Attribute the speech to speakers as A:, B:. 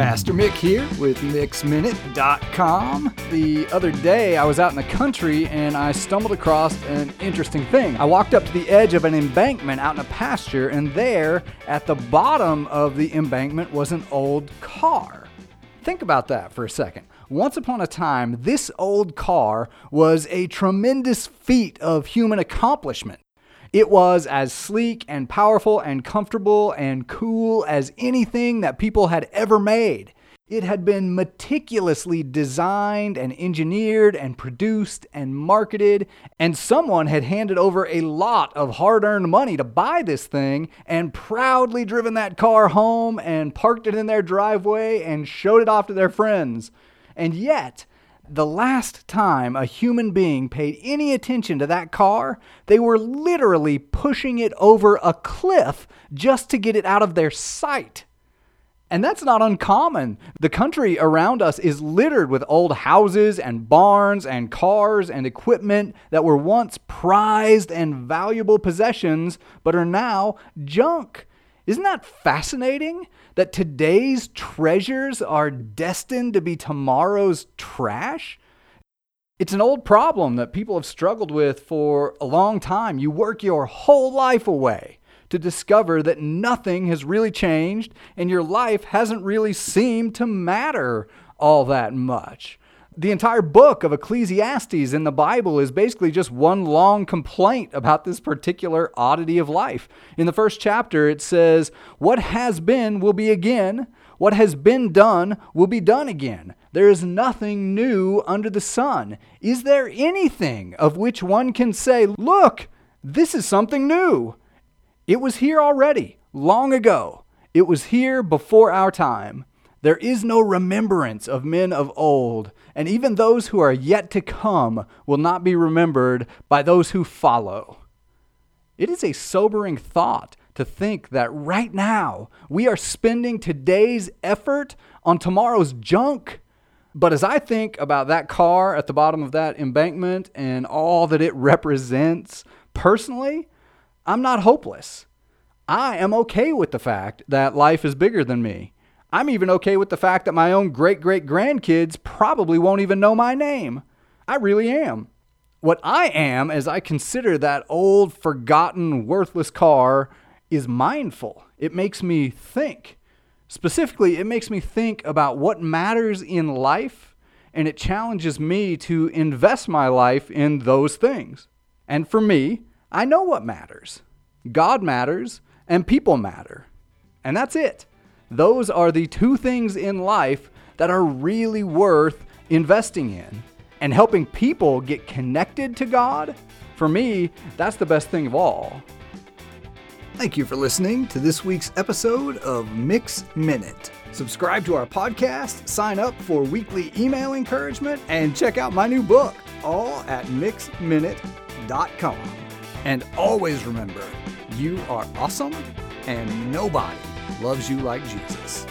A: Pastor Mick here with MixMinute.com. The other day, I was out in the country and I stumbled across an interesting thing. I walked up to the edge of an embankment out in a pasture, and there, at the bottom of the embankment, was an old car. Think about that for a second. Once upon a time, this old car was a tremendous feat of human accomplishment. It was as sleek and powerful and comfortable and cool as anything that people had ever made. It had been meticulously designed and engineered and produced and marketed, and someone had handed over a lot of hard earned money to buy this thing and proudly driven that car home and parked it in their driveway and showed it off to their friends. And yet, the last time a human being paid any attention to that car, they were literally pushing it over a cliff just to get it out of their sight. And that's not uncommon. The country around us is littered with old houses and barns and cars and equipment that were once prized and valuable possessions, but are now junk. Isn't that fascinating? That today's treasures are destined to be tomorrow's trash? It's an old problem that people have struggled with for a long time. You work your whole life away to discover that nothing has really changed and your life hasn't really seemed to matter all that much. The entire book of Ecclesiastes in the Bible is basically just one long complaint about this particular oddity of life. In the first chapter, it says, What has been will be again, what has been done will be done again. There is nothing new under the sun. Is there anything of which one can say, Look, this is something new? It was here already, long ago. It was here before our time. There is no remembrance of men of old, and even those who are yet to come will not be remembered by those who follow. It is a sobering thought to think that right now we are spending today's effort on tomorrow's junk. But as I think about that car at the bottom of that embankment and all that it represents, personally, I'm not hopeless. I am okay with the fact that life is bigger than me. I'm even okay with the fact that my own great great grandkids probably won't even know my name. I really am. What I am, as I consider that old, forgotten, worthless car, is mindful. It makes me think. Specifically, it makes me think about what matters in life, and it challenges me to invest my life in those things. And for me, I know what matters God matters, and people matter. And that's it. Those are the two things in life that are really worth investing in. And helping people get connected to God, for me, that's the best thing of all. Thank you for listening to this week's episode of Mix Minute. Subscribe to our podcast, sign up for weekly email encouragement, and check out my new book, all at mixminute.com. And always remember, you are awesome, and nobody loves you like Jesus.